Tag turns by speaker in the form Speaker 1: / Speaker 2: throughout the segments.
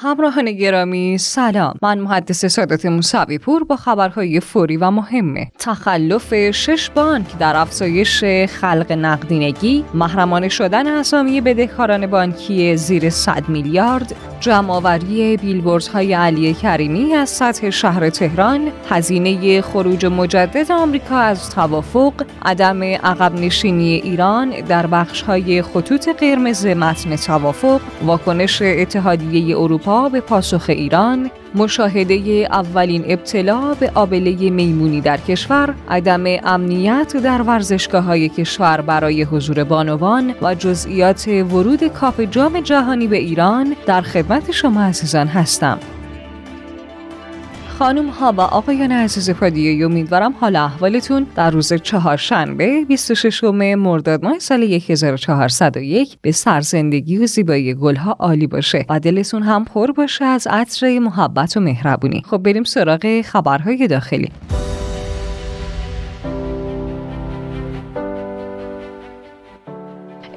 Speaker 1: همراهان گرامی سلام. من محدث سادات موسوی پور با خبرهای فوری و مهمه. تخلف شش بانک در افزایش خلق نقدینگی محرمانه شدن اسامی بدهکاران بانکی زیر 100 میلیارد جمعآوری بیلبوردهای علی کریمی از سطح شهر تهران هزینه خروج مجدد آمریکا از توافق عدم عقب نشینی ایران در بخشهای خطوط قرمز متن توافق واکنش اتحادیه اروپا به پاسخ ایران مشاهده اولین ابتلا به آبله میمونی در کشور عدم امنیت در ورزشگاه های کشور برای حضور بانوان و جزئیات ورود کاپ جام جهانی به ایران در خدمت شما عزیزان هستم. خانم ها و آقایان عزیز پادیه امیدوارم حال احوالتون در روز چهارشنبه 26 مرداد ماه سال 1401 به سرزندگی و زیبایی گلها عالی باشه و دلتون هم پر باشه از عطر محبت و مهربونی. خب بریم سراغ خبرهای داخلی.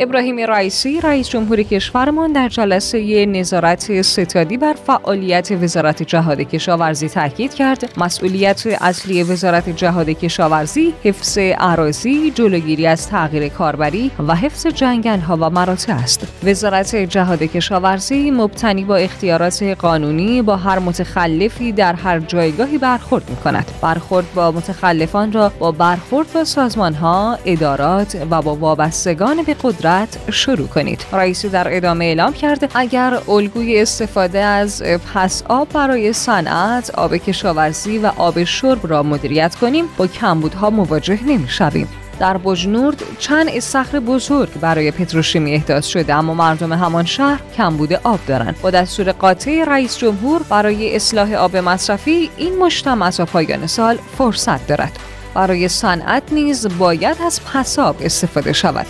Speaker 1: ابراهیم رئیسی رئیس جمهور کشورمان در جلسه نظارت ستادی بر فعالیت وزارت جهاد کشاورزی تاکید کرد. مسئولیت اصلی وزارت جهاد کشاورزی حفظ اراضی جلوگیری از تغییر کاربری و حفظ جنگلها و مراتع است. وزارت جهاد کشاورزی مبتنی با اختیارات قانونی با هر متخلفی در هر جایگاهی برخورد می کند برخورد با متخلفان را با برخورد با سازمانها ادارات و با وابستگان به قدرت شروع کنید. رئیسی در ادامه اعلام کرده اگر الگوی استفاده از پس آب برای صنعت، آب کشاورزی و آب شرب را مدیریت کنیم با کمبودها مواجه نمی‌شویم. در بجنورد چند استخر بزرگ برای پتروشیمی احداث شده اما مردم همان شهر کمبود آب دارند با دستور قاطع رئیس جمهور برای اصلاح آب مصرفی این مجتمع تا پایان سال فرصت دارد برای صنعت نیز باید از پساب استفاده شود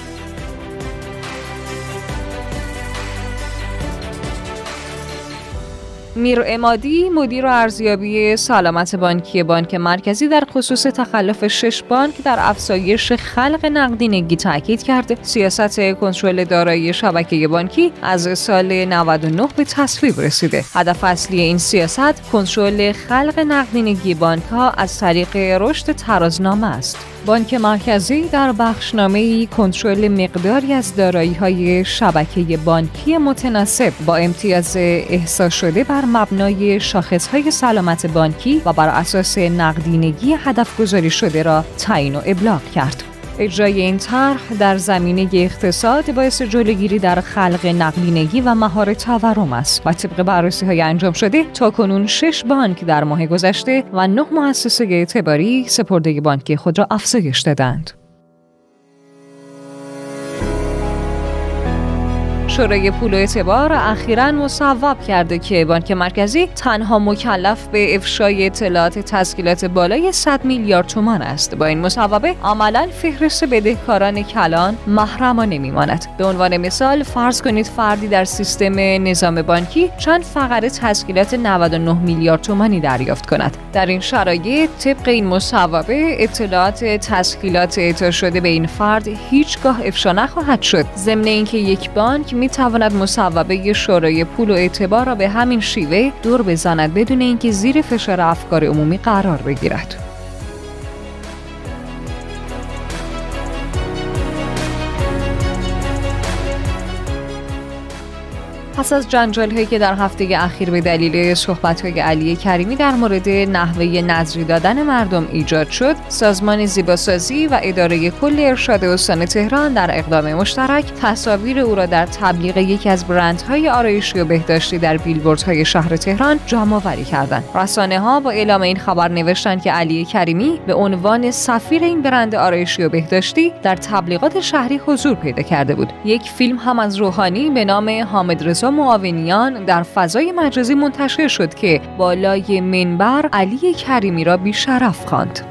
Speaker 1: میر امادی مدیر ارزیابی سلامت بانکی بانک مرکزی در خصوص تخلف شش بانک در افزایش خلق نقدینگی تاکید کرد سیاست کنترل دارایی شبکه بانکی از سال 99 به تصویب رسیده. هدف اصلی این سیاست کنترل خلق نقدینگی بانک ها از طریق رشد ترازنامه است. بانک مرکزی در بخشنامه کنترل مقداری از دارایی های شبکه بانکی متناسب با امتیاز احساس شده بر مبنای شاخص های سلامت بانکی و بر اساس نقدینگی هدف گذاری شده را تعیین و ابلاغ کرد. اجرای این طرح در زمینه اقتصاد باعث جلوگیری در خلق نقدینگی و مهار تورم است و طبق بررسی های انجام شده تا کنون شش بانک در ماه گذشته و نه مؤسسه اعتباری سپرده بانکی خود را افزایش دادند. شورای پول و اعتبار اخیرا مصوب کرده که بانک مرکزی تنها مکلف به افشای اطلاعات تسهیلات بالای 100 میلیارد تومان است. با این مصوبه عملا فهرست بدهکاران کلان محرمانه میماند به عنوان مثال فرض کنید فردی در سیستم نظام بانکی چند فقره تسهیلات 99 میلیارد تومانی دریافت کند. در این شرایط طبق این مصوبه اطلاعات تسهیلات اعطا شده به این فرد هیچگاه افشا نخواهد شد. ضمن اینکه یک بانک می تواند مصوبه شورای پول و اعتبار را به همین شیوه دور بزند بدون اینکه زیر فشار افکار عمومی قرار بگیرد. پس از جنجال هایی که در هفته اخیر به دلیل صحبت های علی کریمی در مورد نحوه نظری دادن مردم ایجاد شد سازمان زیباسازی و اداره کل ارشاد استان تهران در اقدام مشترک تصاویر او را در تبلیغ یکی از برندهای آرایشی و بهداشتی در بیلبوردهای شهر تهران جمع آوری کردند. رسانه ها با اعلام این خبر نوشتند که علی کریمی به عنوان سفیر این برند آرایشی و بهداشتی در تبلیغات شهری حضور پیدا کرده بود. یک فیلم هم از روحانی به نام حامد رضا معاونیان در فضای مجازی منتشر شد که بالای منبر علی کریمی را بیشرف خواند.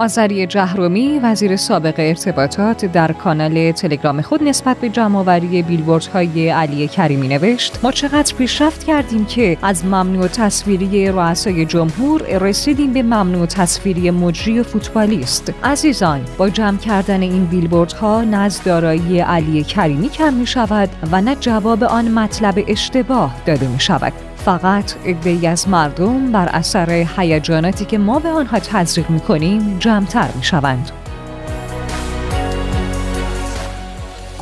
Speaker 1: آذری جهرومی وزیر سابق ارتباطات در کانال تلگرام خود نسبت به جمعآوری بیلبوردهای علی کریمی نوشت ما چقدر پیشرفت کردیم که از ممنوع تصویری رؤسای جمهور رسیدیم به ممنوع تصویری مجری و فوتبالیست. عزیزان با جمع کردن این بیلبوردها نه از دارایی علی کریمی کم می شود و نه جواب آن مطلب اشتباه داده می شود فقط عدهای از مردم بر اثر هیجاناتی که ما به آنها تزریق می‌کنیم جمعتر می‌شوند.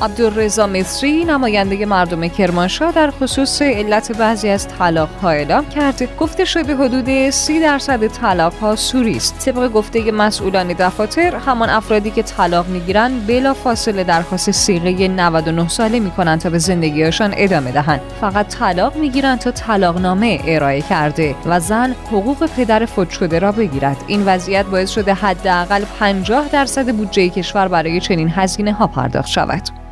Speaker 1: عبدالرضا مصری نماینده مردم کرمانشاه در خصوص علت بعضی از طلاق ها اعلام کرد. گفته شده حدود سی درصد طلاق ها سوری است. طبق گفته مسئولان دفاتر همان افرادی که طلاق می‌گیرند بلا فاصله درخواست سیغه 99 ساله می‌کنند تا به زندگیشان ادامه دهند. فقط طلاق می‌گیرند تا طلاقنامه ارائه کرده و زن حقوق پدر فوت شده را بگیرد. این وضعیت باعث شده حداقل 50 درصد بودجه کشور برای چنین هزینه ها پرداخت شود.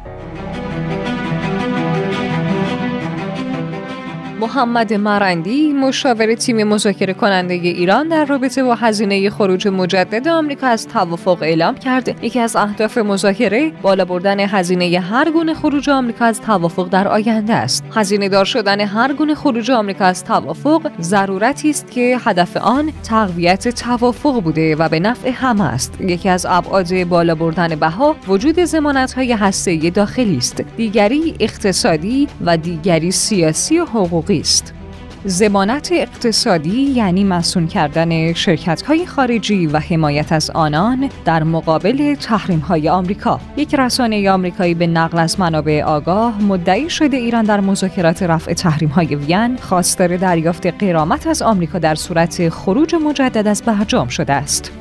Speaker 1: محمد مرندی مشاور تیم مذاکره کننده ایران در رابطه با هزینه خروج مجدد آمریکا از توافق اعلام کرد یکی از اهداف مذاکره بالا بردن هزینه هر گونه خروج آمریکا از توافق در آینده است. هزینه دار شدن هر گونه خروج آمریکا از توافق ضرورتی است که هدف آن تقویت توافق بوده و به نفع همه است. یکی از ابعاد بالا بردن بها وجود ضمانت‌های هسته‌ای داخلی است. دیگری اقتصادی و دیگری سیاسی و حقوقی است. زمانت اقتصادی یعنی مسون کردن شرکت های خارجی و حمایت از آنان در مقابل تحریم های آمریکا. یک رسانه آمریکایی به نقل از منابع آگاه مدعی شده ایران در مذاکرات رفع تحریم های وین خواستار دریافت قرامت از آمریکا در صورت خروج مجدد از برجام شده است.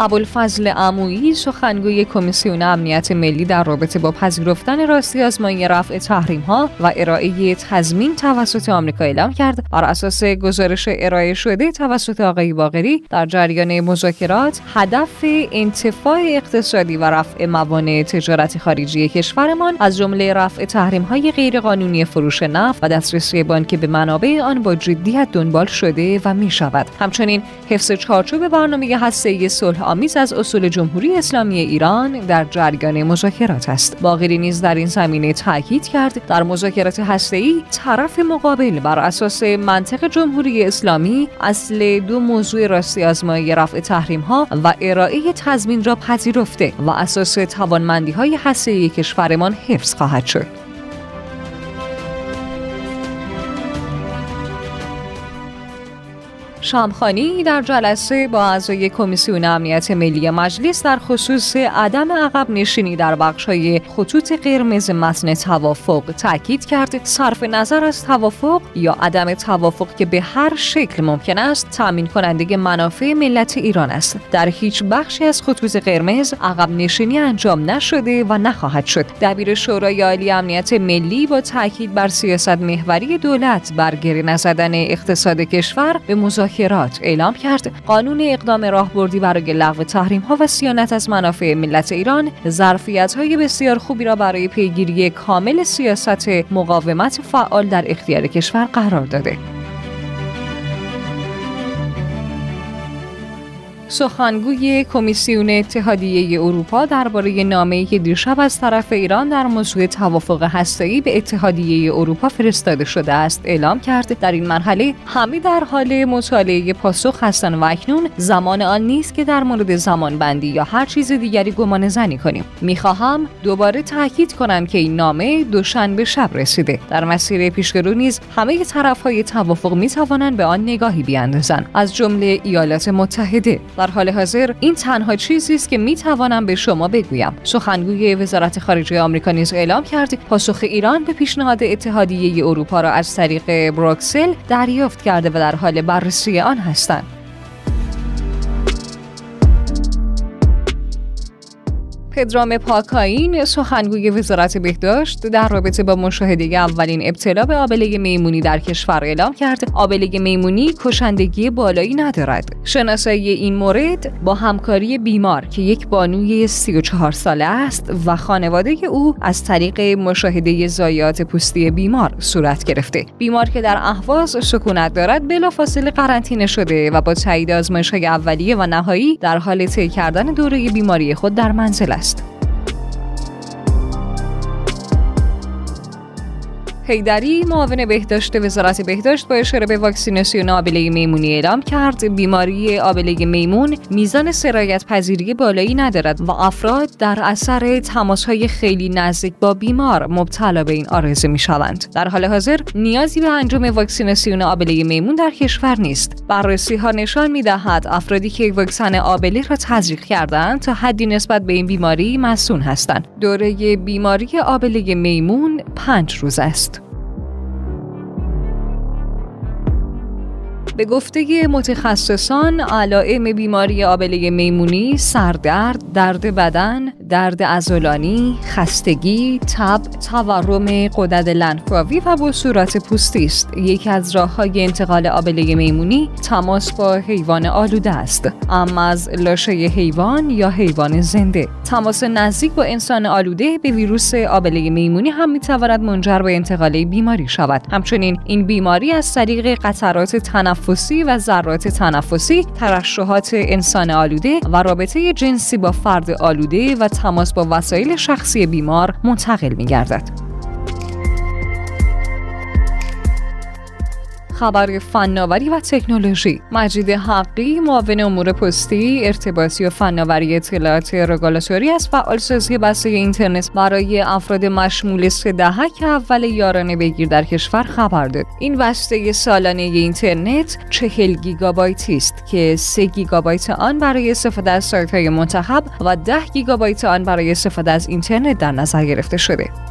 Speaker 1: ابوالفضل عمویی سخنگوی کمیسیون امنیت ملی در رابطه با پذیرفتن راستی آزمایی رفع تحریم ها و ارائه تضمین توسط آمریکا اعلام کرد. بر اساس گزارش ارائه شده توسط آقای باقری در جریان مذاکرات هدف انتفاع اقتصادی و رفع موانع تجارت خارجی کشورمان از جمله رفع تحریم های غیرقانونی فروش نفت و دسترسی بانک به منابع آن با جدیت دنبال شده و می شود همچنین حفظ چارچوب برنامه هسته‌ای صلح آمیز از اصول جمهوری اسلامی ایران در جریان مذاکرات است. باقری نیز در این زمینه تاکید کرد در مذاکرات هسته‌ای طرف مقابل بر اساس منطق جمهوری اسلامی اصل دو موضوع راستی آزمایی رفع تحریم ها و ارائه تضمین را پذیرفته و اساس توانمندی های هسته‌ای کشورمان حفظ خواهد شد. شامخانی در جلسه با اعضای کمیسیون امنیت ملی مجلس در خصوص عدم عقب نشینی در بخش‌های خطوط قرمز متن توافق تاکید کرد. صرف نظر از توافق یا عدم توافق که به هر شکل ممکن است تامین کننده منافع ملت ایران است. در هیچ بخشی از خطوط قرمز عقب نشینی انجام نشده و نخواهد شد. دبیر شورای عالی امنیت ملی با تاکید بر سیاست محوری دولت بر گره نزدن اقتصاد کشور به مذاکره مذاکرات اعلام کرد. قانون اقدام راهبردی برای لغو تحریم ها و سیانت از منافع ملت ایران ظرفیت های بسیار خوبی را برای پیگیری کامل سیاست مقاومت فعال در اختیار کشور قرار داده. سخنگوی کمیسیون اتحادیه اروپا درباره نامه‌ای که دیشب از طرف ایران در موضوع توافق هسته‌ای به اتحادیه اروپا فرستاده شده است اعلام کرد. در این مرحله همه در حال مطالعه پاسخ هستند و اکنون زمان آن نیست که در مورد زمان بندی یا هر چیز دیگری گمان زنی کنیم. می‌خواهم دوباره تاکید کنم که این نامه دوشنبه شب رسیده. در مسیر پیشرو نیز همه طرفهای توافق می‌توانند به آن نگاهی بیاندازند. از جمله ایالات متحده در حال حاضر این تنها چیزی است که می توانم به شما بگویم. سخنگوی وزارت خارجه آمریکا نیز اعلام کرد پاسخ ایران به پیشنهاد اتحادیه اروپا را از طریق بروکسل دریافت کرده و در حال بررسی آن هستند. پدرام پاکاین سخنگوی وزارت بهداشت در رابطه با مشاهده اولین ابتلا به آبله میمونی در کشور اعلام کرد. آبله میمونی کشندگی بالایی ندارد. شناسایی این مورد با همکاری بیمار که یک بانوی 34 ساله است و خانواده او از طریق مشاهده زایات پوستی بیمار صورت گرفته. بیمار که در اهواز سکونت دارد بلافاصله قرنطینه شده و با تایید آزمایش‌های اولیه و نهایی در حال طی کردن دوره بیماری خود در منزل است. podcast. هیدری معاون بهداشت وزارت بهداشت با اشاره به واکسیناسیون آبله میمونی اعلام کرد بیماری آبله میمون میزان سرایت پذیری بالایی ندارد و افراد در اثر تماس های خیلی نزدیک با بیمار مبتلا به این آرزه می شوند. در حال حاضر نیازی به انجام واکسیناسیون آبله میمون در کشور نیست. بررسی ها نشان می دهد افرادی که واکسن آبله را تزریق کردند تا حدی نسبت به این بیماری مسون هستند. دوره بیماری آبله میمون پنج روز است. به گفته متخصصان علائم بیماری آبله میمونی سردرد، درد بدن، درد ازولانی، خستگی، تب، تورم قدرت لنفاوی و بصورت پوستی است. یکی از راه های انتقال آبله میمونی تماس با حیوان آلوده است. اما از لاشه حیوان یا حیوان زنده. تماس نزدیک با انسان آلوده به ویروس آبله میمونی هم می‌تواند منجر به انتقال بیماری شود. همچنین این بیماری از طریق قطرات تنفسی و ذرات تنفسی، ترشحات انسان آلوده و رابطه جنسی با فرد آلوده و تماس با وسایل شخصی بیمار منتقل می گردد. خبر فناوری و تکنولوژی. مجید حقی معاون امور پستی ارتباطی و فناوری اطلاعات رگولاتوری از فعالسازی بسته اینترنت برای افراد مشمول سه دهک اول یارانه بگیر در کشور خبر داد. این بسته سالانه اینترنت چهل گیگابایتی است که 3 گیگابایت آن برای استفاده از سایت منتخب و 10 گیگابایت آن برای استفاده از اینترنت در نظر گرفته شده.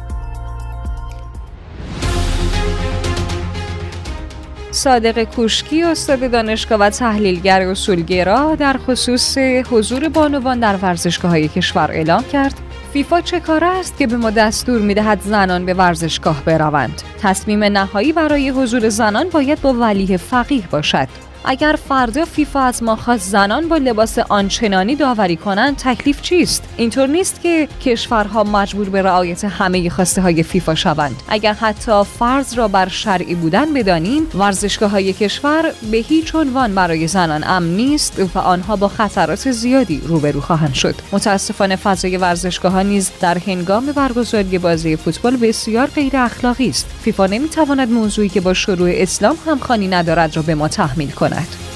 Speaker 1: صادق کوشکی استاد دانشگاه و تحلیلگر اصولگرا در خصوص حضور بانوان در ورزشگاه های کشور اعلام کرد. فیفا چه کار است که به ما دستور می‌دهد زنان به ورزشگاه بروند؟ تصمیم نهایی برای حضور زنان باید با ولیه فقیه باشد. اگر فردا فیفا از ما خواست زنان با لباس آنچنانی داوری کنند تکلیف چیست؟ اینطور نیست که کشورها مجبور به رعایت همه خواسته های فیفا شوند. اگر حتی فرض را بر شرعی بودن بدانیم ورزشگاه های کشور به هیچ عنوان برای زنان امن نیست و آنها با خطرات زیادی روبرو خواهند شد. متاسفانه فضای ورزشگاه ها نیز در هنگام برگزاری بازی فوتبال بسیار غیر اخلاقی است. فیفا نمی‌تواند موضوعی که با شروع اسلام همخوانی ندارد را به ما تحمیل کند. کند.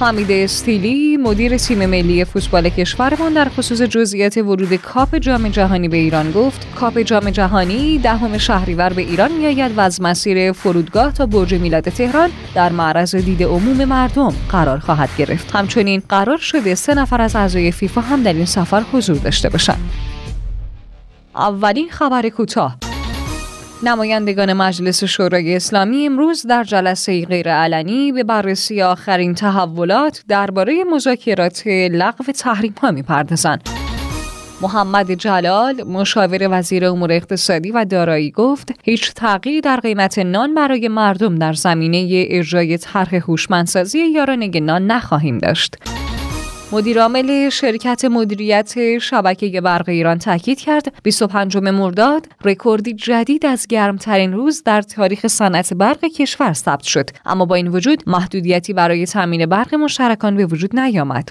Speaker 1: حمید استیلی مدیر تیم ملی فوتبال کشورمان در خصوص جزئیات ورود کاپ جام جهانی به ایران گفت کاپ جام جهانی دهم شهریور به ایران میآید و از مسیر فرودگاه تا برج میلاد تهران در معرض دید عموم مردم قرار خواهد گرفت. همچنین قرار شده سه نفر از اعضای فیفا هم در این سفر حضور داشته باشند. اولین خبر کوتاه. نمایندگان مجلس شورای اسلامی امروز در جلسه غیرعلنی به بررسی آخرین تحولات درباره مذاکرات لغو تحریم ها می‌پردازند. محمد جلال مشاور وزیر امور اقتصادی و دارایی گفت هیچ تغییری در قیمت نان برای مردم در زمینه اجرای طرح هوشمندسازی یارانه نان نخواهیم داشت. مدیرعامل شرکت مدیریت شبکه برق ایران تاکید کرد. 25 مرداد رکوردی جدید از گرمترین روز در تاریخ صنعت برق کشور ثبت شد. اما با این وجود محدودیتی برای تامین برق مشترکان به وجود نیامد.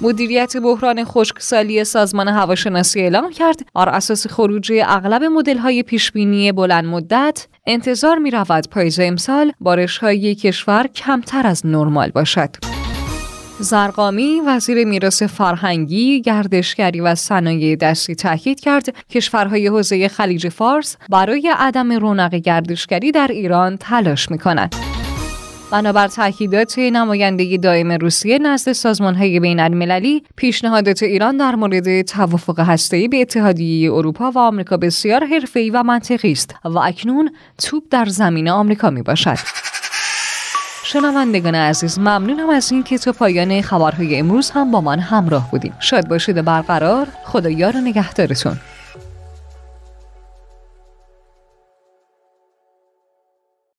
Speaker 1: مدیریت بحران خشکسالی سازمان هواشناسی اعلام کرد. بر اساس خروج اغلب مدل های پیشبینی بلند مدت. انتظار می رود پاییز امسال بارش های کشور کمتر از نرمال باشد. زرقامی وزیر میراث فرهنگی، گردشگری و صنایع دستی تاکید کرد کشورهای حوزه خلیج فارس برای عدم رونق گردشگری در ایران تلاش می‌کنند. بنابر تاکیدات نمایندگی دائم روسیه نزد سازمانهای بین المللی پیشنهادات ایران در مورد توافق هسته‌ای به اتحادیه اروپا و آمریکا بسیار حرفه‌ای و منطقی است و اکنون توپ در زمین آمریکا می باشد. شنوندگان عزیز ممنونم از این که تا پایان خبرهای امروز هم با من همراه بودیم شاد باشید برقرار. خدایا رو نگهدارتون.